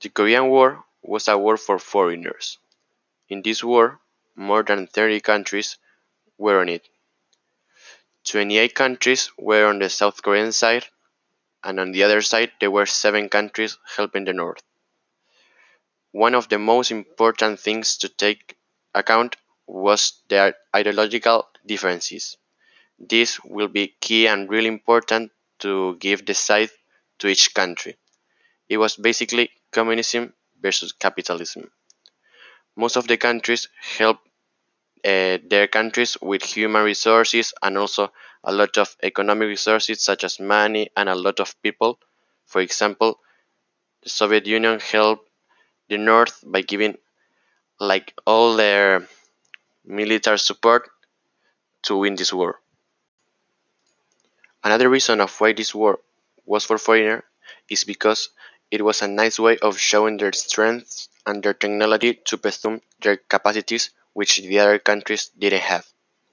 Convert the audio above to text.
The Korean War was a war for foreigners. In this war, more than 30 countries were on it. 28 countries were on the South Korean side, and on the other side there were 7 countries helping the North. One of the most important things to take account was their ideological differences. This will be key and really important to give the side to each country. It was basically communism versus capitalism. Most of the countries helped uh, their countries with human resources and also a lot of economic resources such as money and a lot of people. For example, the Soviet Union helped the North by giving like all their military support to win this war. Another reason of why this war was for foreigners is because it was a nice way of showing their strength and their technology to presume their capacities which the other countries didn't have.